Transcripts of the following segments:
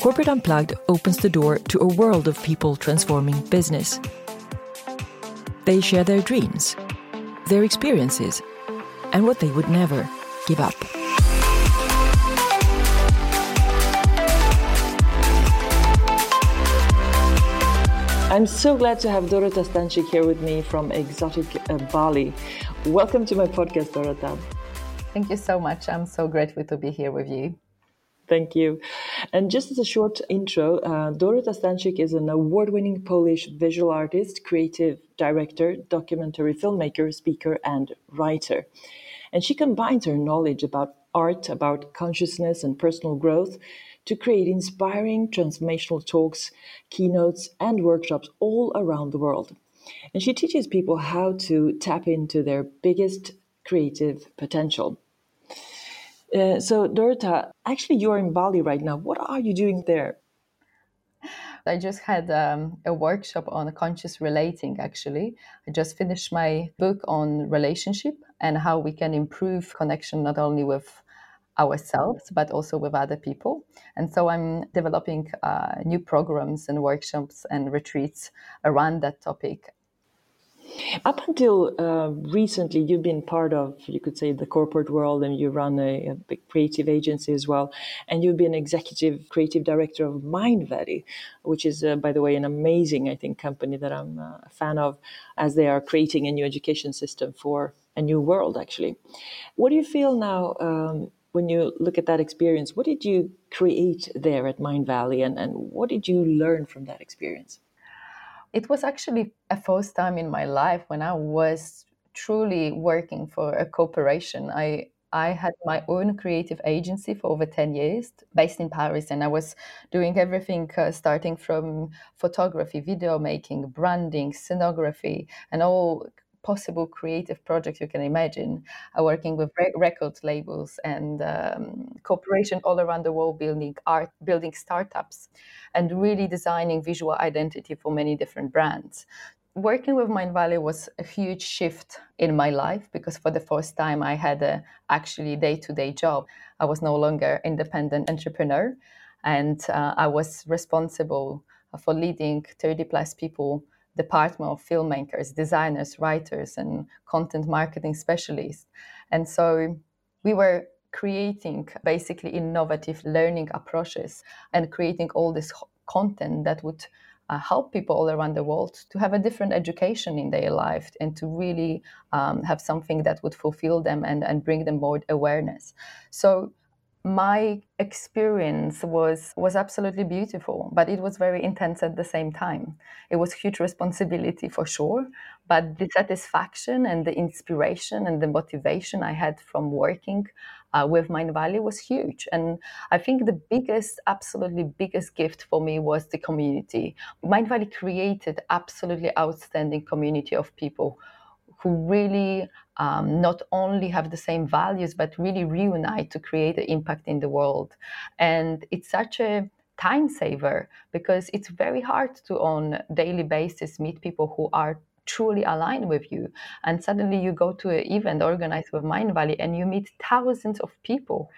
Corporate Unplugged opens the door to a world of people transforming business. They share their dreams, their experiences, and what they would never give up. I'm so glad to have Dorota Stanchik here with me from exotic uh, Bali. Welcome to my podcast, Dorota. Thank you so much. I'm so grateful to be here with you. Thank you. And just as a short intro, uh, Dorota Stanchik is an award winning Polish visual artist, creative director, documentary filmmaker, speaker, and writer. And she combines her knowledge about art, about consciousness, and personal growth to create inspiring transformational talks, keynotes, and workshops all around the world. And she teaches people how to tap into their biggest creative potential. Uh, so, Dorota, actually, you're in Bali right now. What are you doing there? I just had um, a workshop on conscious relating, actually. I just finished my book on relationship and how we can improve connection not only with ourselves, but also with other people. And so I'm developing uh, new programs and workshops and retreats around that topic. Up until uh, recently, you've been part of, you could say, the corporate world, and you run a, a, big creative agency as well. And you've been executive creative director of Mindvalley, which is, uh, by the way, an amazing, I think, company that I'm uh, a fan of, as they are creating a new education system for a new world. Actually, what do you feel now? Um, when you look at that experience, what did you create there at Mindvalley and, and what did you learn from that experience? It was actually a first time in my life when I was truly working for a corporation. I I had my own creative agency for over 10 years based in Paris, and I was doing everything uh, starting from photography, video making, branding, scenography, and all possible creative projects you can imagine, uh, working with re- record labels and um, cooperation all around the world, building art, building startups, and really designing visual identity for many different brands. Working with Mind Valley was a huge shift in my life because for the first time I had a actually day-to-day job. I was no longer independent entrepreneur, and uh, I was responsible for leading 30 plus people department of filmmakers, designers, writers, and content marketing specialists. And so we were creating basically innovative learning approaches and creating all this content that would uh, help people all around the world to have a different education in their life and to really um, have something that would fulfill them and, and bring them more awareness. So my experience was was absolutely beautiful but it was very intense at the same time. It was huge responsibility for sure but the satisfaction and the inspiration and the motivation i had from working uh, with Mindvalley was huge. And i think the biggest absolutely biggest gift for me was the community. Mindvalley created absolutely outstanding community of people who really um, not only have the same values, but really reunite to create an impact in the world. And it's such a time saver because it's very hard to on daily basis meet people who are truly aligned with you and suddenly you go to an event organized with mindvalley and you meet thousands of people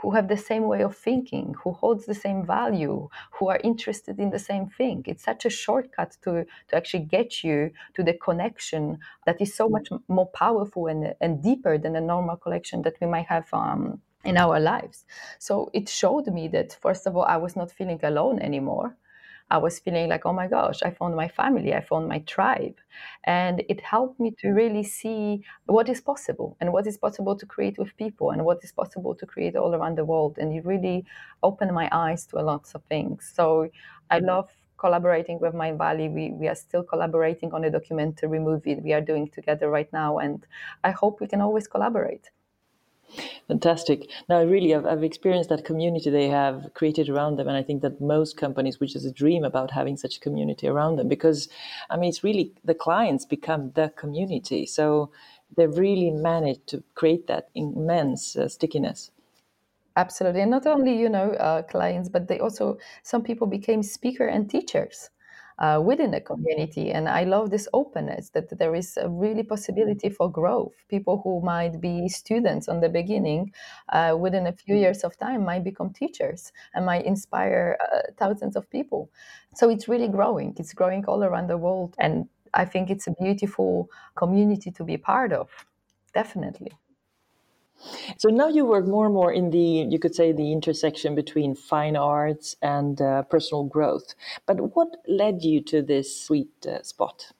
who have the same way of thinking, who holds the same value, who are interested in the same thing. It's such a shortcut to, to actually get you to the connection that is so much more powerful and, and deeper than a normal connection that we might have um, in our lives. So it showed me that, first of all, I was not feeling alone anymore. I was feeling like, oh my gosh, I found my family, I found my tribe. And it helped me to really see what is possible and what is possible to create with people and what is possible to create all around the world. And it really opened my eyes to a lot of things. So I mm-hmm. love collaborating with Mindvalley. We, we are still collaborating on a documentary movie we are doing together right now. And I hope we can always collaborate. Fantastic. Now, really, I've, I've, experienced that community they have created around them. And I think that most companies, which is a dream about having such a community around them, because, I mean, it's really the clients become the community. So they've really managed to create that immense uh, stickiness. Absolutely. And not only, you know, uh, clients, but they also, some people became speaker and teachers uh, within a community. And I love this openness that there is a really possibility for growth. People who might be students on the beginning, uh, within a few years of time, might become teachers and might inspire uh, thousands of people. So it's really growing. It's growing all around the world. And I think it's a beautiful community to be part of. Definitely. So now you work more and more in the, you could say, the intersection between fine arts and uh, personal growth. But what led you to this sweet uh, spot?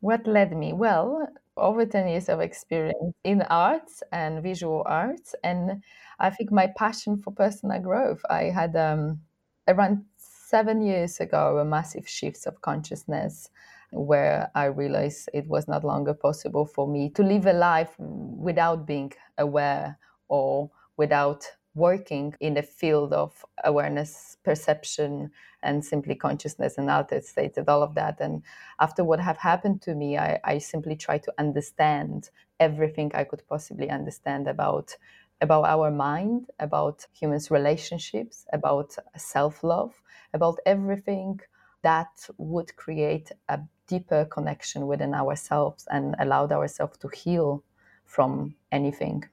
What led me? Well, over 10 years of experience in arts and visual arts. And I think my passion for personal growth, I had um, around seven years ago a massive shift of consciousness where I realized it was not longer possible for me to live a life without being aware or without working in the field of awareness, perception, and simply consciousness and altered states and all of that. And after what have happened to me, I, I simply try to understand everything I could possibly understand about about our mind, about humans' relationships, about self-love, about everything that would create a deeper connection within ourselves and allowed ourselves to heal from anything.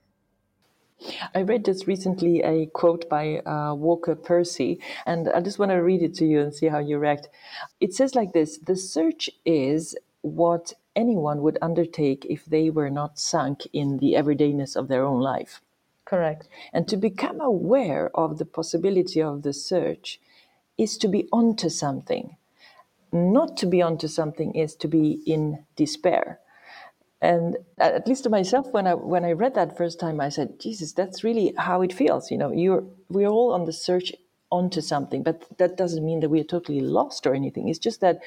I read just recently a quote by uh, Walker Percy, and I just want to read it to you and see how you react. It says like this The search is what anyone would undertake if they were not sunk in the everydayness of their own life. Correct. And to become aware of the possibility of the search is to be onto something not to be onto something is to be in despair. And at least to myself, when I when I read that first time, I said, "Jesus, that's really how it feels." You know, you're we're all on the search onto something, but that doesn't mean that we are totally lost or anything. It's just that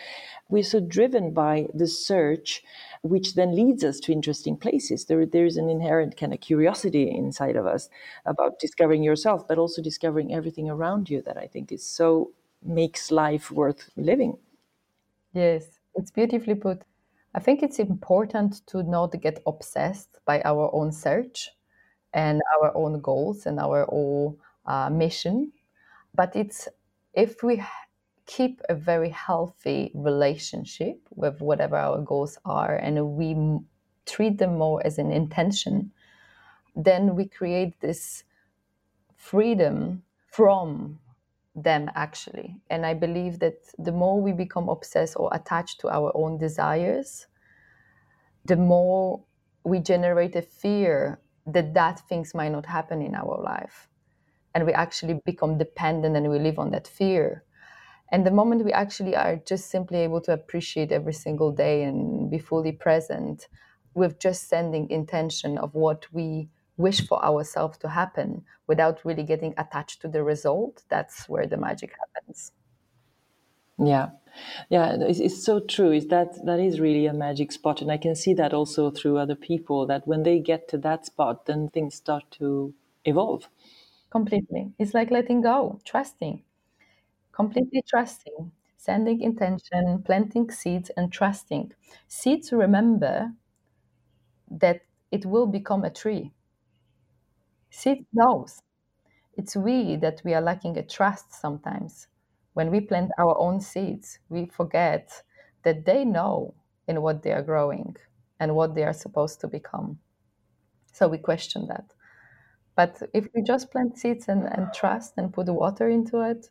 we're so driven by the search, which then leads us to interesting places. There, there's an inherent kind of curiosity inside of us about discovering yourself, but also discovering everything around you that I think is so makes life worth living. Yes, it's beautifully put. I think it's important to not get obsessed by our own search and our own goals and our own uh, mission. But it's if we keep a very healthy relationship with whatever our goals are and we treat them more as an intention, then we create this freedom from them actually. And I believe that the more we become obsessed or attached to our own desires, the more we generate a fear that that things might not happen in our life. And we actually become dependent and we live on that fear. And the moment we actually are just simply able to appreciate every single day and be fully present with just sending intention of what we wish for ourselves to happen without really getting attached to the result, that's where the magic happens. Yeah, yeah, it's, it's, so true. Is that that is really a magic spot, and I can see that also through other people. That when they get to that spot, then things start to evolve. Completely, it's like letting go, trusting, completely trusting, sending intention, planting seeds, and trusting. Seeds remember that it will become a tree Seed knows. It's we that we are lacking a trust sometimes. When we plant our own seeds, we forget that they know in what they are growing and what they are supposed to become. So we question that. But if we just plant seeds and, and trust and put water into it,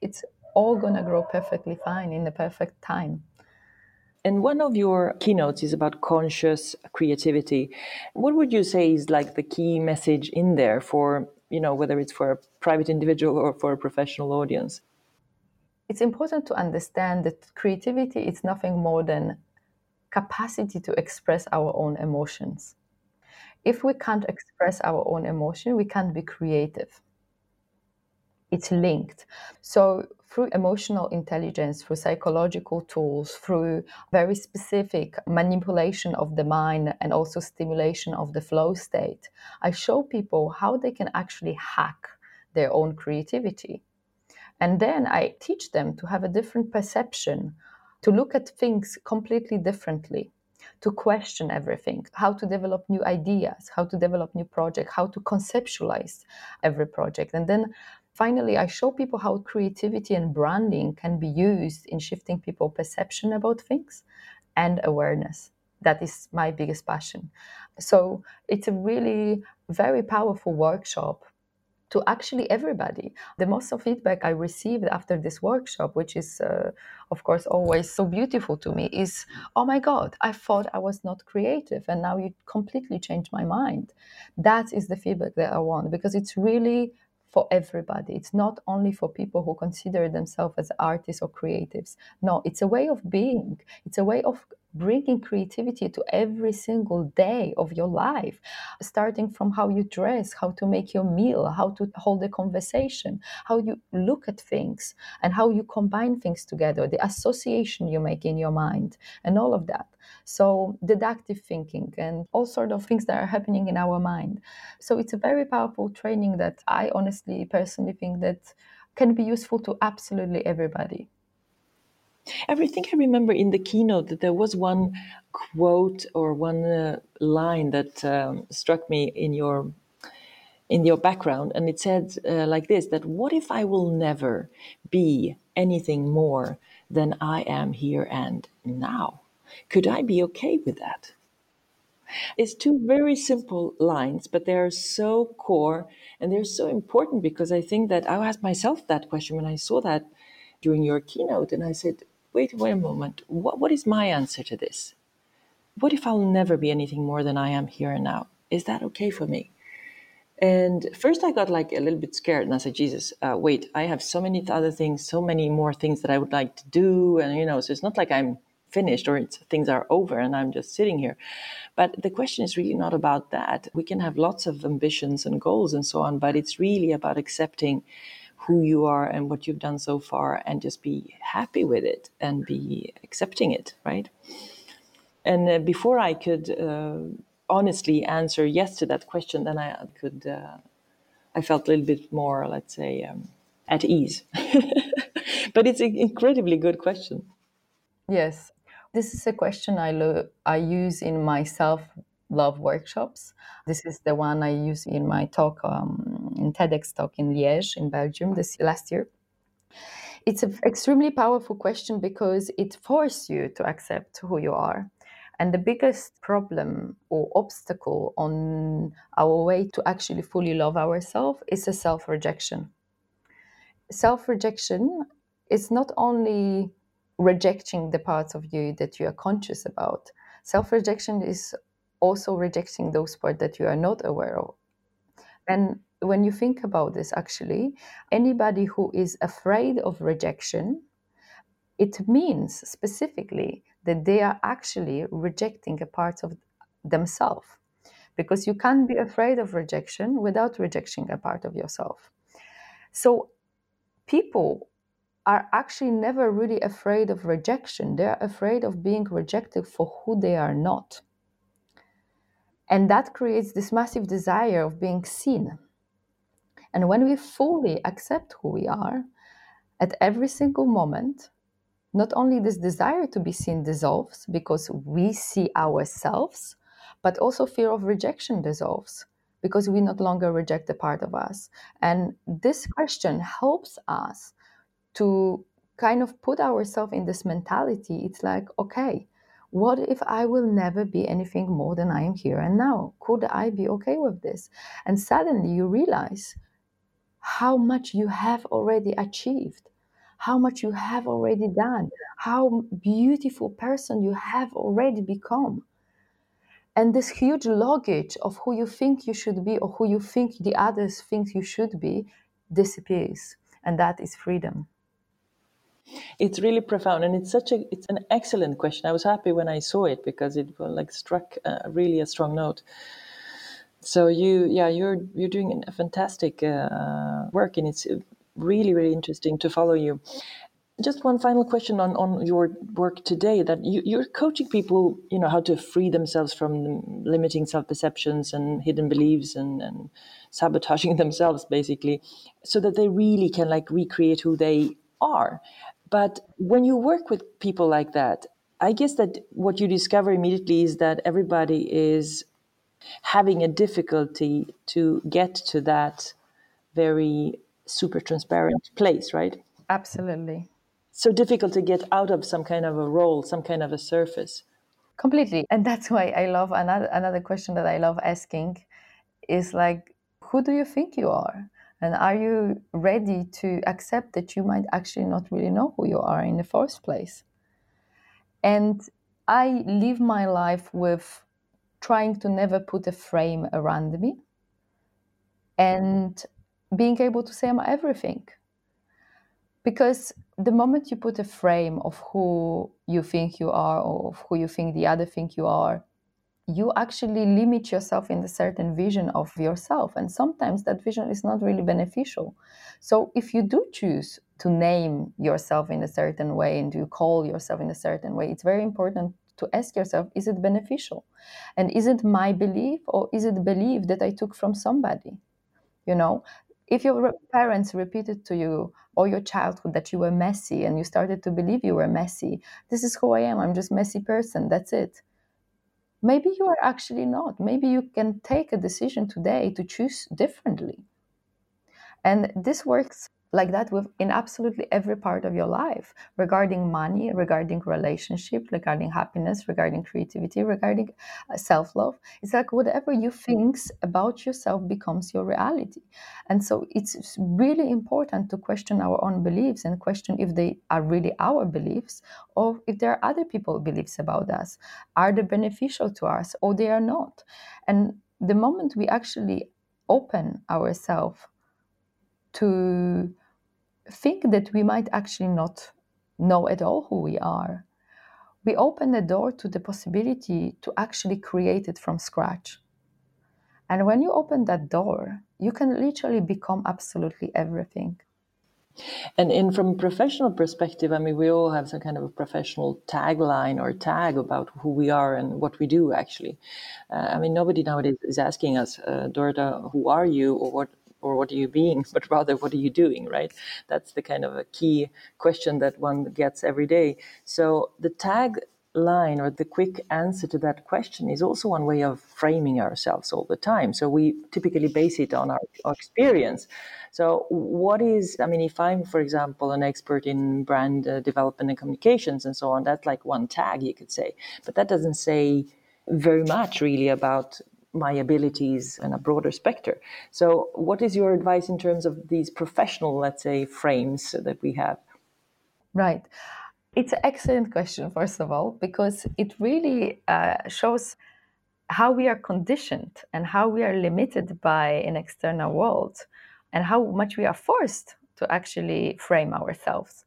it's all to grow perfectly fine in the perfect time. And one of your keynotes is about conscious creativity. What would you say is like the key message in there for, you know, whether it's for a private individual or for a professional audience? It's important to understand that creativity is nothing more than capacity to express our own emotions. If we can't express our own emotion, we can't be creative it's linked. So, through emotional intelligence, through psychological tools, through very specific manipulation of the mind and also stimulation of the flow state, I show people how they can actually hack their own creativity. And then I teach them to have a different perception, to look at things completely differently to question everything, how to develop new ideas, how to develop new projects, how to conceptualize every project. And then finally, I show people how creativity and branding can be used in shifting people perception about things and awareness. That is my biggest passion. So it's a really very powerful workshop to actually everybody. The most of feedback I received after this workshop, which is, uh, of course, always so beautiful to me, is oh my God, I thought I was not creative, and now you completely changed my mind. That is the feedback that I want because it's really for everybody. It's not only for people who consider themselves as artists or creatives. No, it's a way of being. It's a way of bringing creativity to every single day of your life, starting from how you dress, how to make your meal, how to hold a conversation, how you look at things, and how you combine things together, the association you make in your mind, and all of that. So, deductive thinking and all sort of things that are happening in our mind. So, it's a very powerful training that I honestly, personally think that can be useful to absolutely everybody. Think I remember in the keynote that there was one quote or one uh, line that um, struck me in your in your background, and it said uh, like this: "That what if I will never be anything more than I am here and now? Could I be okay with that?" It's two very simple lines, but they are so core and they're so important because I think that I asked myself that question when I saw that during your keynote, and I said, wait, wait a moment. What, what is my answer to this? What if I'll never be anything more than I am here and now? Is that okay for me? And first, I got like a little bit scared, and I said, "Jesus, uh, wait! I have so many other things, so many more things that I would like to do, and you know, so it's not like I'm finished or things are over and I'm just sitting here." But the question is really not about that. We can have lots of ambitions and goals and so on, but it's really about accepting who you are and what you've done so far and just be happy with it and be accepting it, right? And uh, before I could uh, honestly answer yes to that question, then I could, uh, I felt a little bit more, let's say, um, at ease. but it's an incredibly good question. Yes. This is a question I, lo- I use in my self love workshops. This is the one I use in my talk, um, in TEDx talk in Liège, in Belgium, this last year. It's an extremely powerful question because it forces you to accept who you are. And the biggest problem or obstacle on our way to actually fully love ourselves is a self rejection. Self rejection is not only rejecting the parts of you that you are conscious about, self rejection is also rejecting those parts that you are not aware of. And when you think about this, actually, anybody who is afraid of rejection, it means specifically that they are actually rejecting a part of themselves. Because you can't be afraid of rejection without rejecting a part of yourself. So people are actually never really afraid of rejection. They're afraid of being rejected for who they are not. And that creates this massive desire of being seen. And when we fully accept who we are, at every single moment, not only this desire to be seen dissolves because we see ourselves, but also fear of rejection dissolves because we no longer reject a part of us. And this question helps us to kind of put ourselves in this mentality. It's like, okay, what if I will never be anything more than I am here and now? Could I be okay with this? And suddenly you realize how much you have already achieved, how much you have already done, how beautiful person you have already become. And this huge luggage of who you think you should be or who you think the others think you should be disappears. And that is freedom. It's really profound, and it's such a it's an excellent question. I was happy when I saw it because it like struck uh, really a strong note. So you, yeah, you're you're doing a fantastic uh, work, and it's really really interesting to follow you. Just one final question on, on your work today that you, you're coaching people, you know, how to free themselves from limiting self perceptions and hidden beliefs and, and sabotaging themselves basically so that they really can like recreate who they are. But when you work with people like that, I guess that what you discover immediately is that everybody is having a difficulty to get to that very super transparent place, right? Absolutely. So difficult to get out of some kind of a role, some kind of a surface. Completely. And that's why I love another another question that I love asking is like who do you think you are? And are you ready to accept that you might actually not really know who you are in the first place? And I live my life with trying to never put a frame around me and being able to say I'm everything. Because the moment you put a frame of who you think you are or of who you think the other think you are, you actually limit yourself in a certain vision of yourself. And sometimes that vision is not really beneficial. So if you do choose to name yourself in a certain way and you call yourself in a certain way, it's very important to ask yourself is it beneficial? And is it my belief or is it belief that I took from somebody? You know, if your parents repeated to you all your childhood that you were messy and you started to believe you were messy, this is who I am, I'm just messy person, that's it maybe you are actually not. Maybe you can take a decision today to choose differently. And this works like that with in absolutely every part of your life regarding money regarding relationship regarding happiness regarding creativity regarding uh, self-love. It's like whatever you think about yourself becomes your reality. And so it's really important to question our own beliefs and question if they are really our beliefs or if there are other people's beliefs about us. Are they beneficial to us or they are not? And the moment we actually open ourselves to think that we might actually not know at all who we are, we open the door to the possibility to actually create it from scratch. And when you open that door, you can literally become absolutely everything. And in from a professional perspective, I mean, we all have some kind of a professional tagline or tag about who we are and what we do. Actually, uh, I mean, nobody nowadays is asking us, uh, Dorota, who are you, or what or what are you being, but rather what are you doing, right? That's the kind of a key question that one gets every day. So the tag line or the quick answer to that question is also one way of framing ourselves all the time. So we typically base it on our, our, experience. So, what is, I mean, if I'm, for example, an expert in brand uh, development and communications and so on, that's like one tag you could say. But that doesn't say very much really about my abilities and a broader specter. So, what is your advice in terms of these professional, let's say, frames that we have? Right. It's an excellent question, first of all, because it really uh, shows how we are conditioned and how we are limited by an external world and how much we are forced to actually frame ourselves.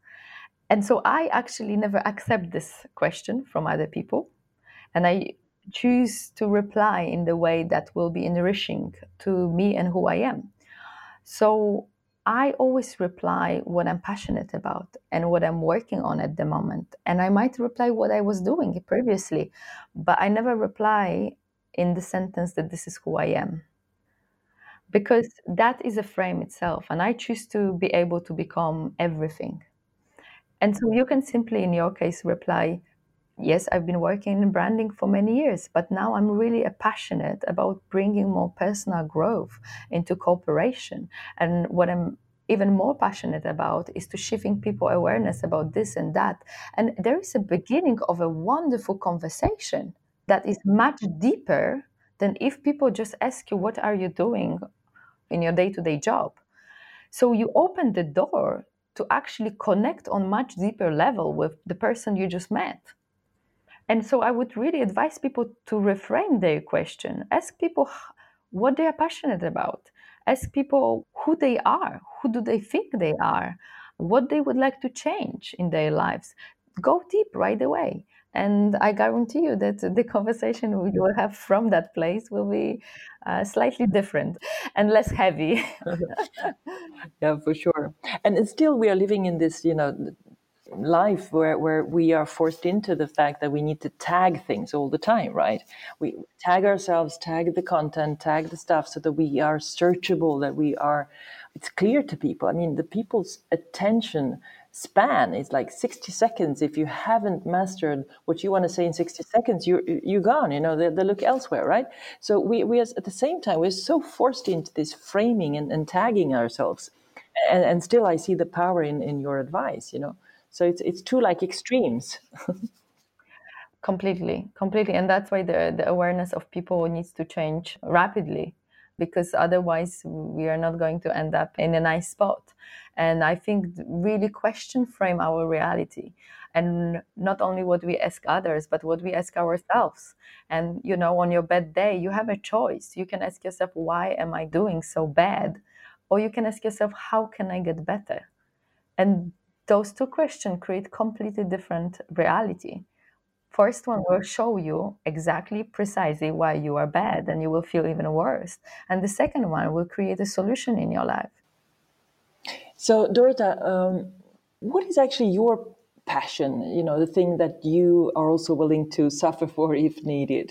And so I actually never accept this question from other people. And I choose to reply in the way that will be enriching to me and who I am. So I always reply what I'm passionate about and what I'm working on at the moment. And I might reply what I was doing previously, but I never reply in the sentence that this is who I am. Because that is a frame itself, and I choose to be able to become everything. And so you can simply, in your case, reply, yes, I've been working in branding for many years, but now I'm really passionate about bringing more personal growth into corporation. And what I'm even more passionate about is to shifting people awareness about this and that. And there is a beginning of a wonderful conversation that is much deeper than if people just ask you, What are you doing in your day to day job? So you open the door to actually connect on much deeper level with the person you just met and so I would really advise people to reframe their question. Ask people what they are passionate about. Ask people who they are, who do they think they are, what they would like to change in their lives. Go deep right away. And I guarantee you that the conversation you will have from that place will be uh, slightly different and less heavy. yeah, for sure. And still, we are living in this, you know, life where, where we are forced into the fact that we need to tag things all the time, right? We tag ourselves, tag the content, tag the stuff so that we are searchable, that we are, it's clear to people. I mean, the people's attention span is like 60 seconds. If you haven't mastered what you want to say in 60 seconds, you're, you're gone, you know, they, they look elsewhere, right? So we, we, at the same time, we're so forced into this framing and, and tagging ourselves and, and still I see the power in, in your advice, you know. So it's it's two like extremes. completely, completely, and that's why the the awareness of people needs to change rapidly, because otherwise we are not going to end up in a nice spot. And I think really question frame our reality and not only what we ask others but what we ask ourselves. And you know on your bad day you have a choice. You can ask yourself why am i doing so bad? Or you can ask yourself how can i get better? And those two questions create completely different reality. First one will show you exactly precisely why you are bad and you will feel even worse. And the second one will create a solution in your life. So dorota um, what is actually your passion you know the thing that you are also willing to suffer for if needed?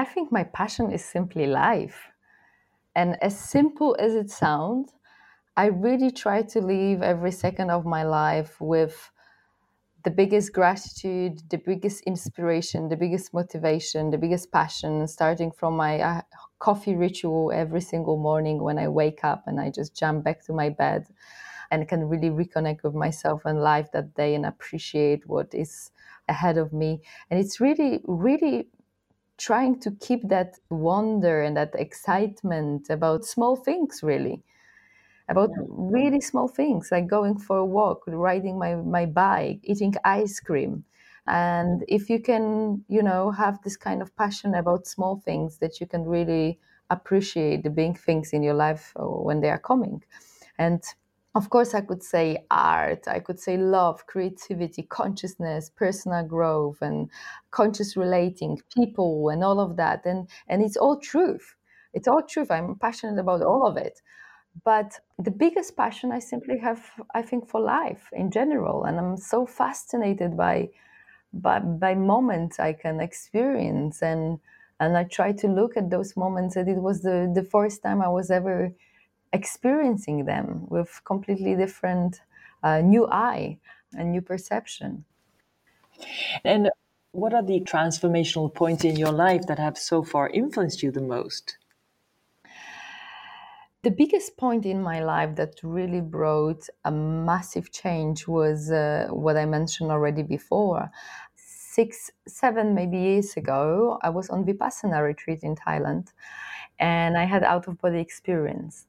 I think my passion is simply life. And as simple as it sounds, I really try to live every second of my life with the biggest gratitude, the biggest inspiration, the biggest motivation, the biggest passion, starting from my uh, coffee ritual every single morning when I wake up and I just jump back to my bed and can really reconnect with myself and life that day and appreciate what is ahead of me. And it's really, really trying to keep that wonder and that excitement about small things really about really small things like going for a walk riding my, my bike eating ice cream. And if you can you know have this kind of passion about small things that you can really appreciate the big things in your life uh, when they are coming. And of course i could say art i could say love creativity consciousness personal growth and conscious relating people and all of that. And and it's all truth. It's all truth. I'm passionate about all of it but the biggest passion i simply have i think for life in general and i'm so fascinated by by, by moments i can experience and and i try to look at those moments that it was the the first time i was ever experiencing them with completely different uh, new eye and new perception. And what are the transformational points in your life that have so far influenced you the most? The biggest point in my life that really brought a massive change was uh, what I mentioned already before. Six, seven, maybe years ago, I was on Vipassana retreat in Thailand and I had out of body experience.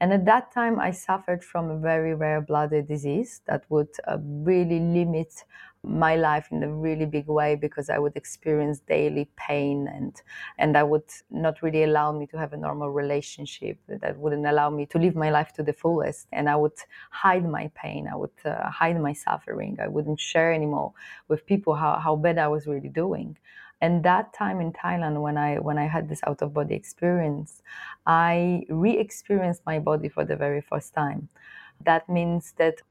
And at that time, I suffered from a very rare blood disease that would uh, really limit my life in a really big way because I would experience daily pain and and that would not really allow me to have a normal relationship. That wouldn't allow me to live my life to the fullest, and I would hide my pain. I would uh, hide my suffering. I wouldn't share anymore with people how how bad I was really doing. And that time in Thailand, when I when I had this out of body experience, I re-experienced my body for the very first time. That means that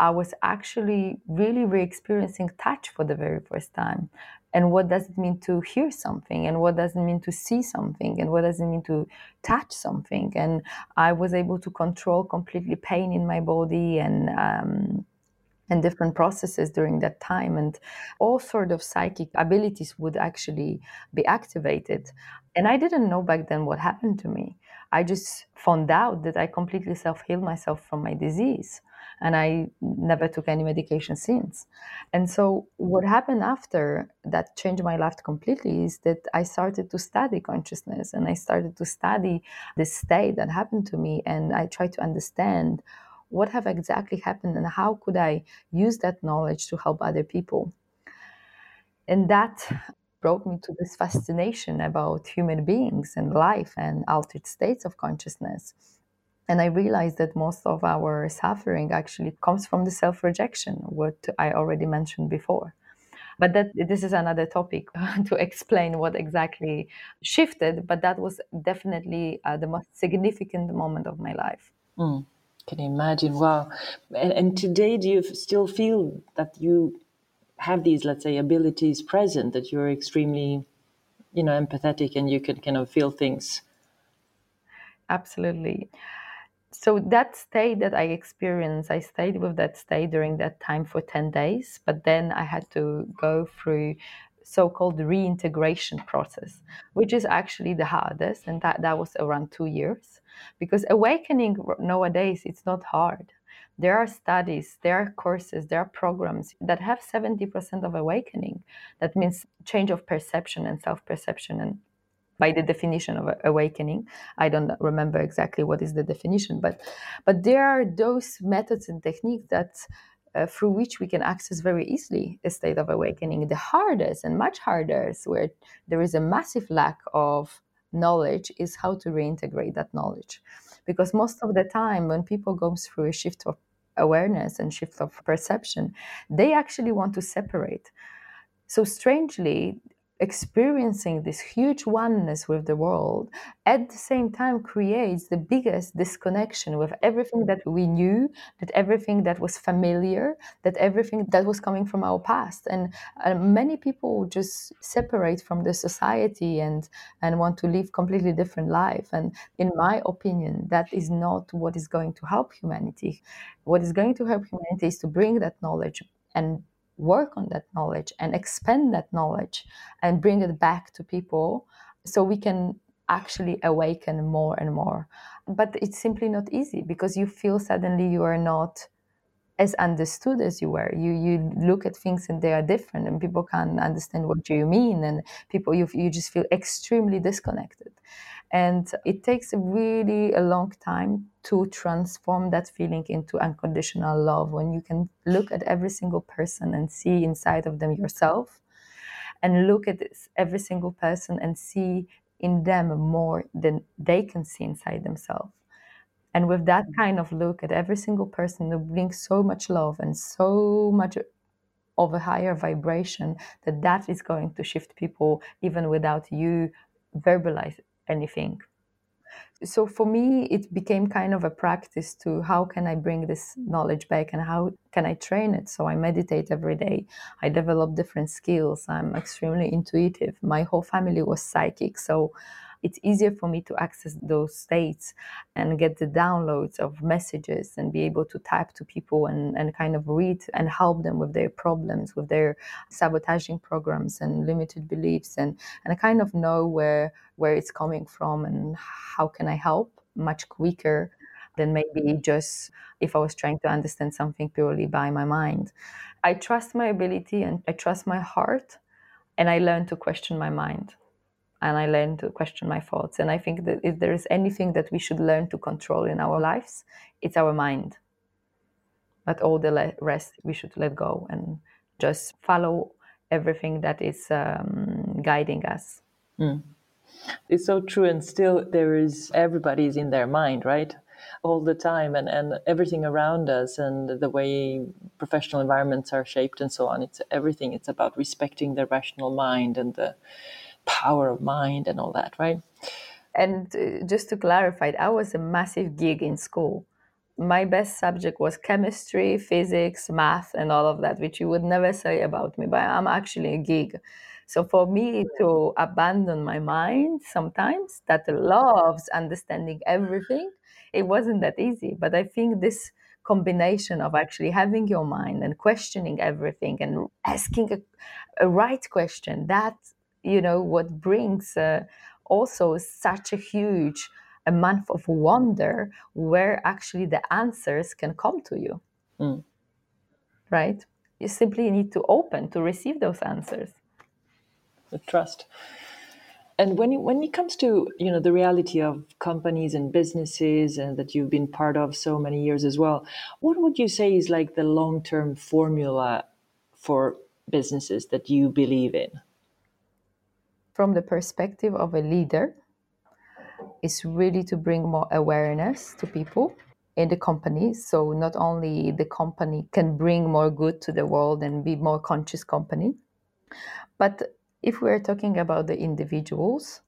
I was actually really re-experiencing touch for the very first time. And what does it mean to hear something? And what does it mean to see something? And what does it mean to touch something? And I was able to control completely pain in my body and um, and different processes during that time and all sort of psychic abilities would actually be activated and i didn't know back then what happened to me i just found out that i completely self-healed myself from my disease and i never took any medication since and so what happened after that changed my life completely is that i started to study consciousness and i started to study the state that happened to me and i tried to understand what have exactly happened and how could I use that knowledge to help other people. And that brought me to this fascination about human beings and life and altered states of consciousness. And I realized that most of our suffering actually comes from the self rejection, what I already mentioned before. But that this is another topic to explain what exactly shifted. But that was definitely uh, the most significant moment of my life. Mm. Can you imagine? Wow. And, and today, do you still feel that you have these, let's say, abilities present, that you're extremely, you know, empathetic and you can kind of feel things? Absolutely. So that state that I experienced, I stayed with that state during that time for 10 days, but then I had to go through so-called reintegration process, which is actually the hardest, and that, that was around two years. Because awakening nowadays, it's not hard. There are studies, there are courses, there are programs that have 70% of awakening. That means change of perception and self-perception and by the definition of awakening. I don't remember exactly what is the definition, but but there are those methods and techniques that uh, through which we can access very easily a state of awakening. The hardest and much harder, is where there is a massive lack of knowledge, is how to reintegrate that knowledge. Because most of the time, when people go through a shift of awareness and shift of perception, they actually want to separate. So, strangely, experiencing this huge oneness with the world at the same time creates the biggest disconnection with everything that we knew that everything that was familiar that everything that was coming from our past. And uh, many people just separate from the society and and want to live completely different life. And in my opinion that is not what is going to help humanity. What is going to help humanity is to bring that knowledge and work on that knowledge and expand that knowledge and bring it back to people so we can actually awaken more and more. But it's simply not easy because you feel suddenly you are not as understood as you were. You you look at things and they are different, and people can't understand what do you mean, and people you you just feel extremely disconnected. And it takes a really a long time to transform that feeling into unconditional love when you can look at every single person and see inside of them yourself and look at this, every single person and see in them more than they can see inside themselves. And with that mm-hmm. kind of look at every single person, it brings so much love and so much of a higher vibration that that is going to shift people even without you verbalize anything. So for me, it became kind of a practice to how can I bring this knowledge back and how can I train it? So I meditate every day. I develop different skills. I'm extremely intuitive. My whole family was psychic. So it's easier for me to access those states and get the downloads of messages and be able to type to people and, and kind of read and help them with their problems, with their sabotaging programs and limited beliefs and, and I kind of know where where it's coming from and how can I help much quicker than maybe just if I was trying to understand something purely by my mind. I trust my ability and I trust my heart and I learn to question my mind and I learn to question my thoughts. And I think that if there is anything that we should learn to control in our lives, it's our mind. But all the rest we should let go and just follow everything that is um, guiding us. Mm. It's so true, and still there is everybody's in their mind, right? All the time, and, and everything around us, and the way professional environments are shaped, and so on. It's everything. It's about respecting the rational mind and the power of mind and all that, right? And uh, just to clarify, I was a massive gig in school. My best subject was chemistry, physics, math, and all of that, which you would never say about me, but I'm actually a gig. So for me to abandon my mind sometimes that loves understanding everything, it wasn't that easy. But I think this combination of actually having your mind and questioning everything and asking a, a right question, that you know what brings uh, also such a huge a month of wonder where actually the answers can come to you. Mm. right? You simply need to open to receive those answers. The trust. And when it, when it comes to you know the reality of companies and businesses and that you've been part of so many years as well what would you say is like the long-term formula for businesses that you believe in from the perspective of a leader is really to bring more awareness to people in the company. So not only the company can bring more good to the world and be more conscious company but if we're talking about the individuals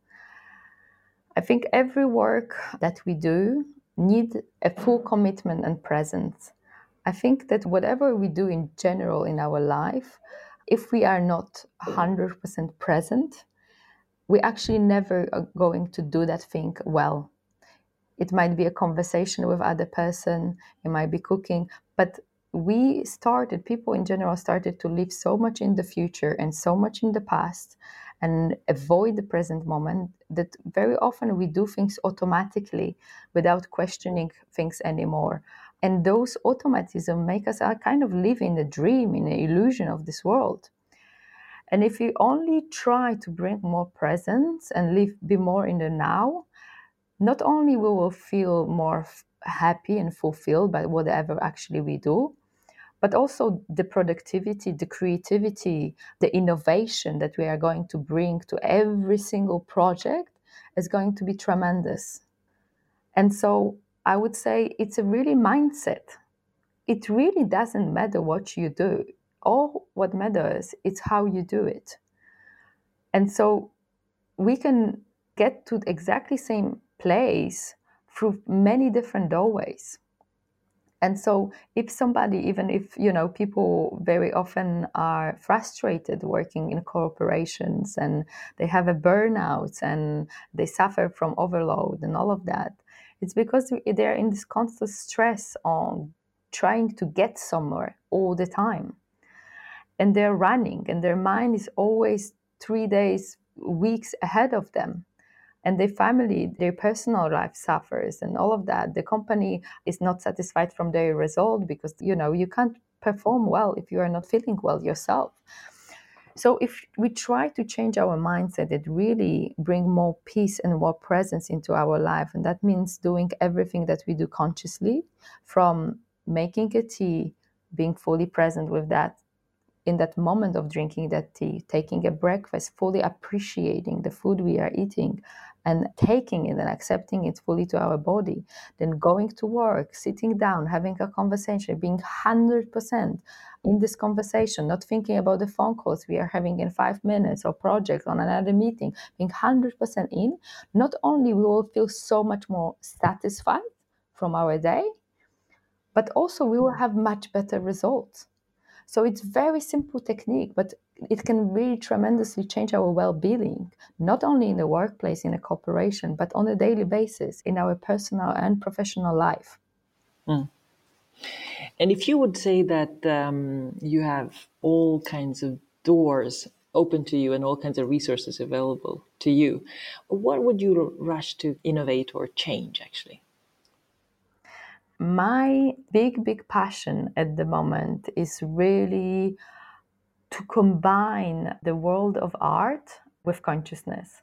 i think every work that we do need a full commitment and presence. I think that whatever we do in general in our life if we are not 100% present we actually never are going to do that thing well. It might be a conversation with other person, it might be cooking, but we started, people in general started to live so much in the future and so much in the past and avoid the present moment that very often we do things automatically without questioning things anymore. And those automatism make us uh, kind of live in a dream, in an illusion of this world. And if we only try to bring more presence and live, be more in the now, not only will we will feel more happy and fulfilled by whatever actually we do, but also the productivity, the creativity, the innovation that we are going to bring to every single project is going to be tremendous. And so I would say it's a really mindset. It really doesn't matter what you do. All what matters is how you do it. And so we can get to exactly same place through many different doorways and so if somebody even if you know people very often are frustrated working in corporations and they have a burnout and they suffer from overload and all of that it's because they're in this constant stress on trying to get somewhere all the time and they're running and their mind is always three days weeks ahead of them and their family, their personal life suffers and all of that. The company is not satisfied from their result because, you know, you can't perform well if you are not feeling well yourself. So if we try to change our mindset, it really bring more peace and more presence into our life. And that means doing everything that we do consciously from making a tea, being fully present with that, in that moment of drinking that tea, taking a breakfast, fully appreciating the food we are eating, and taking it and accepting it fully to our body, then going to work, sitting down, having a conversation, being 100% in this conversation, not thinking about the phone calls we are having in five minutes or project on another meeting, being 100% in, not only we will feel so much more satisfied from our day, but also we will mm. have much better results. So it's very simple technique, but it can really tremendously change our well-being, not only in the workplace, in a corporation, but on a daily basis in our personal and professional life. Mm. And if you would say that um, you have all kinds of doors open to you and all kinds of resources available to you, what would you rush to innovate or change actually? My big, big passion at the moment is really to combine the world of art with consciousness.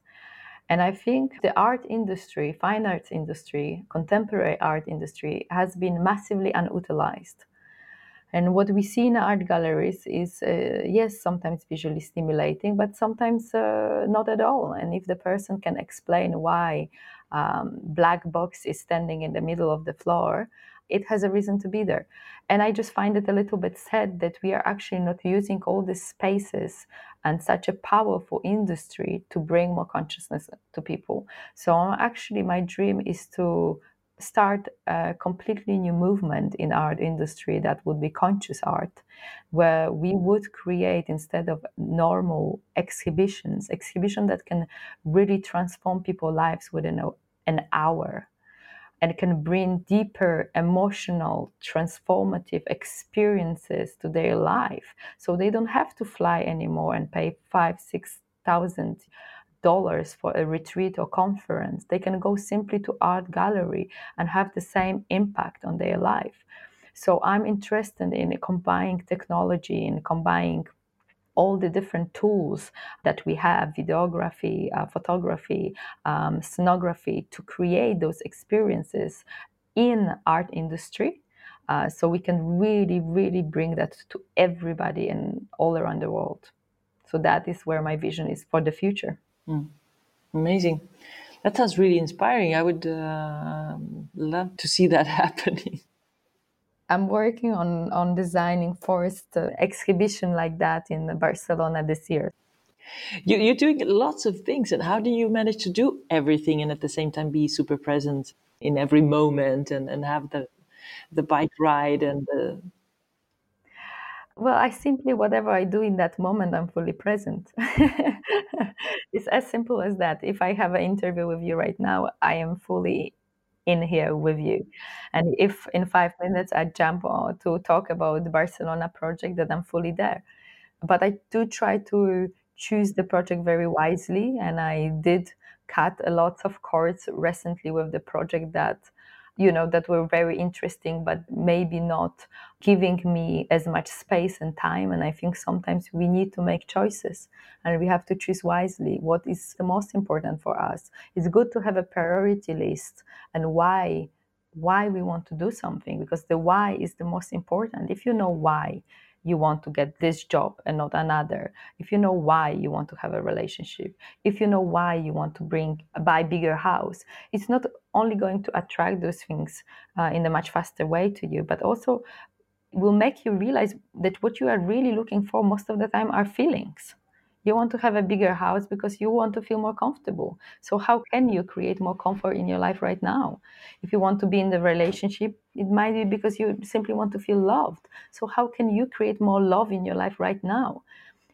And I think the art industry, fine arts industry, contemporary art industry has been massively unutilized. And what we see in art galleries is, uh, yes, sometimes visually stimulating, but sometimes uh, not at all. And if the person can explain why um, black box is standing in the middle of the floor, it has a reason to be there. And I just find it a little bit sad that we are actually not using all these spaces and such a powerful industry to bring more consciousness to people. So actually, my dream is to start a completely new movement in art industry that would be conscious art where we would create instead of normal exhibitions exhibition that can really transform people's lives within a, an hour and can bring deeper emotional transformative experiences to their life. So they don't have to fly anymore and pay five six thousand dollars for a retreat or conference they can go simply to art gallery and have the same impact on their life so i'm interested in combining technology and combining all the different tools that we have videography, uh, photography, um, scenography to create those experiences in art industry. Uh, so we can really, really bring that to everybody and all around the world. So that is where my vision is for the future. Mm. Amazing. That sounds really inspiring. I would uh, love to see that happening. I'm working on on designing first uh, exhibition like that in Barcelona this year. You, you're doing lots of things, and how do you manage to do everything and at the same time be super present in every moment and, and have the the bike ride and the well i simply whatever i do in that moment i'm fully present it's as simple as that if i have an interview with you right now i am fully in here with you. And if in five minutes I jump on to talk about the Barcelona project, that I'm fully there. But I do try to choose the project very wisely, and I did cut a lot of cords recently with the project that you know that were very interesting but maybe not giving me as much space and time. And i think sometimes we need to make choices and we have to choose wisely what is the most important for us. It's good to have a priority list and why why we want to do something because the why is the most important. If you know why you want to get this job and not another. If you know why you want to have a relationship if you know why you want to bring buy bigger house it's not only going to attract those things uh, in a much faster way to you but also will make you realize that what you are really looking for most of the time are feelings you want to have a bigger house because you want to feel more comfortable. So, how can you create more comfort in your life right now? If you want to be in the relationship, it might be because you simply want to feel loved. So, how can you create more love in your life right now?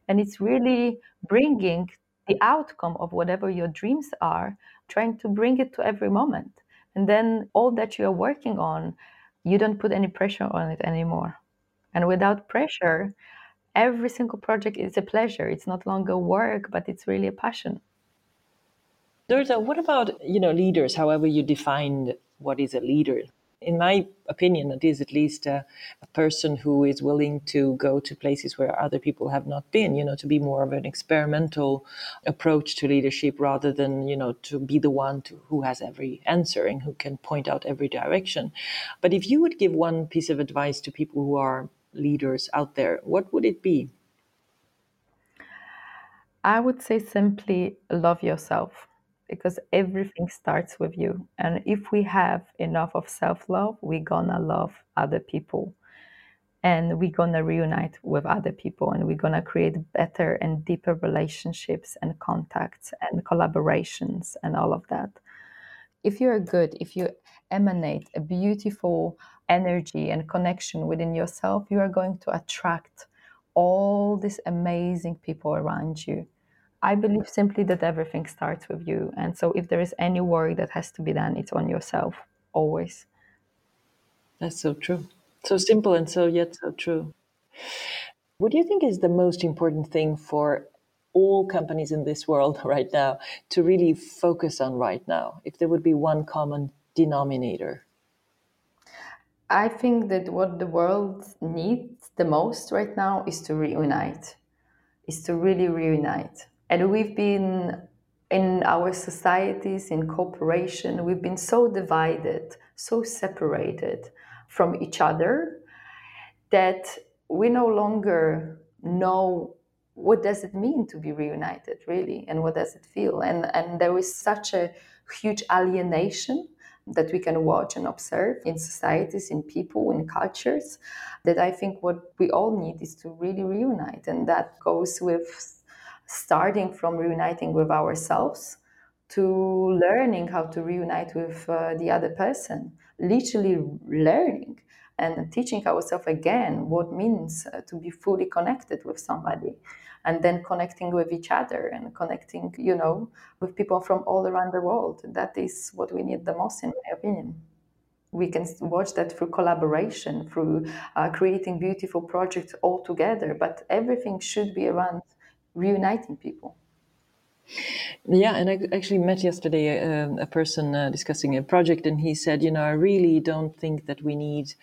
And it's really bringing the outcome of whatever your dreams are, trying to bring it to every moment. And then all that you are working on, you don't put any pressure on it anymore. And without pressure, every single project is a pleasure. It's not longer work, but it's really a passion. Dorota, what about you know leaders? However, you define what is a leader. In my opinion, it is at least a, a, person who is willing to go to places where other people have not been. You know, to be more of an experimental approach to leadership rather than you know to be the one to, who has every answer and who can point out every direction. But if you would give one piece of advice to people who are leaders out there, what would it be? I would say simply love yourself because everything starts with you. And if we have enough of self love, we're gonna love other people and we're gonna reunite with other people and we're gonna create better and deeper relationships and contacts and collaborations and all of that. If you're good, if you emanate a beautiful energy and connection within yourself, you are going to attract all these amazing people around you. I believe simply that everything starts with you. And so if there is any work that has to be done, it's on yourself always. That's so true. So simple and so yet so true. What do you think is the most important thing for all companies in this world right now to really focus on right now? If there would be one common denominator? I think that what the world needs the most right now is to reunite, is to really reunite. And we've been in our societies, in cooperation, we've been so divided, so separated from each other that we no longer know what does it mean to be reunited really and what does it feel and and there is such a huge alienation that we can watch and observe in societies, in people, in cultures, that I think what we all need is to really reunite. And that goes with starting from reuniting with ourselves to learning how to reunite with uh, the other person, literally learning and teaching ourselves again what means uh, to be fully connected with somebody and then connecting with each other and connecting you know with people from all around the world. That is what we need the most in my opinion. We can watch that through collaboration through uh, creating beautiful projects all together but everything should be around reuniting people yeah, and I actually met yesterday a, um, a person uh, discussing a project, and he said, you know, I really don't think that we need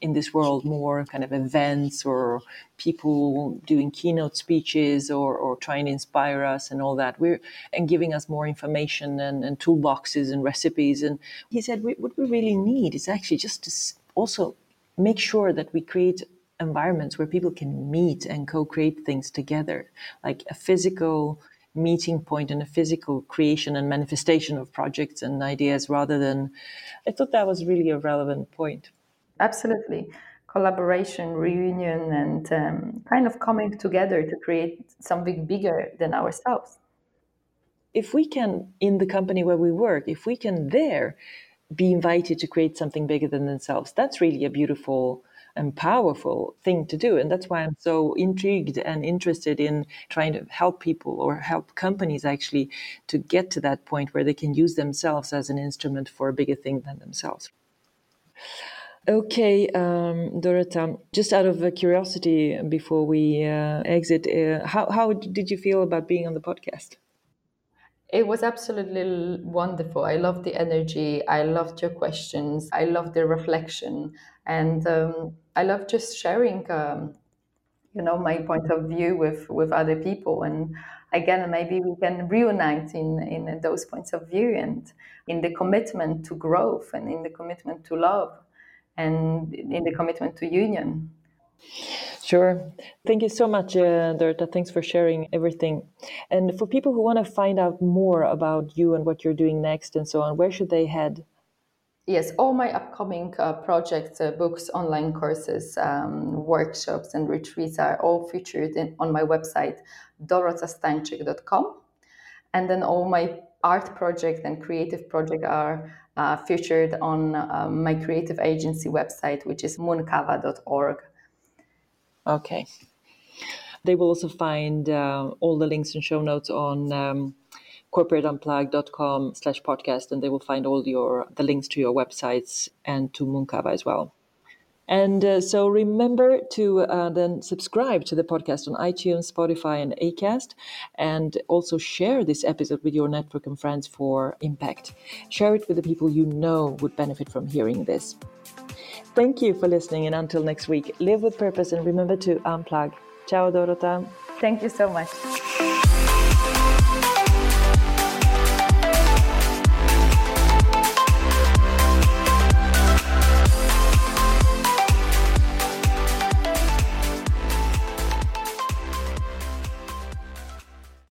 in this world more kind of events or people doing keynote speeches or, or trying to inspire us and all that. We're and giving us more information and, and toolboxes and recipes. And he said, what we really need is actually just to also make sure that we create environments where people can meet and co-create things together, like a physical meeting point and a physical creation and manifestation of projects and ideas rather than i thought that was really a relevant point. Absolutely. Collaboration reunion and um, kind of coming together to create something bigger than ourselves. If we can in the company where we work if we can there be invited to create something bigger than themselves that's really a beautiful and powerful thing to do. And that's why I'm so intrigued and interested in trying to help people or help companies actually to get to that point where they can use themselves as an instrument for a bigger thing than themselves. Okay, um, Dorota, just out of curiosity before we uh, exit, uh, how, how did you feel about being on the podcast? It was absolutely wonderful. I loved the energy. I loved your questions. I loved the reflection. And um, I love just sharing, um, you know, my point of view with, with other people. And again, maybe we can reunite in, in those points of view and in the commitment to growth and in the commitment to love and in the commitment to union. Sure. Thank you so much, uh. Thanks for sharing everything. And for people who want to find out more about you and what you're doing next and so on, where should they head? Yes, all my upcoming uh, projects, uh, books, online courses, um, workshops, and retreats are all featured in, on my website, dorotastańczyk.com. And then all my art projects and creative projects are uh, featured on uh, my creative agency website, which is moonkava.org. Okay. They will also find uh, all the links and show notes on um, corporateunplugged.com slash podcast, and they will find all your the links to your websites and to Moonkava as well. And uh, so remember to uh, then subscribe to the podcast on iTunes, Spotify, and Acast, and also share this episode with your network and friends for impact. Share it with the people you know would benefit from hearing this. Thank you for listening, and until next week, live with purpose and remember to unplug. Ciao, Dorota. Thank you so much.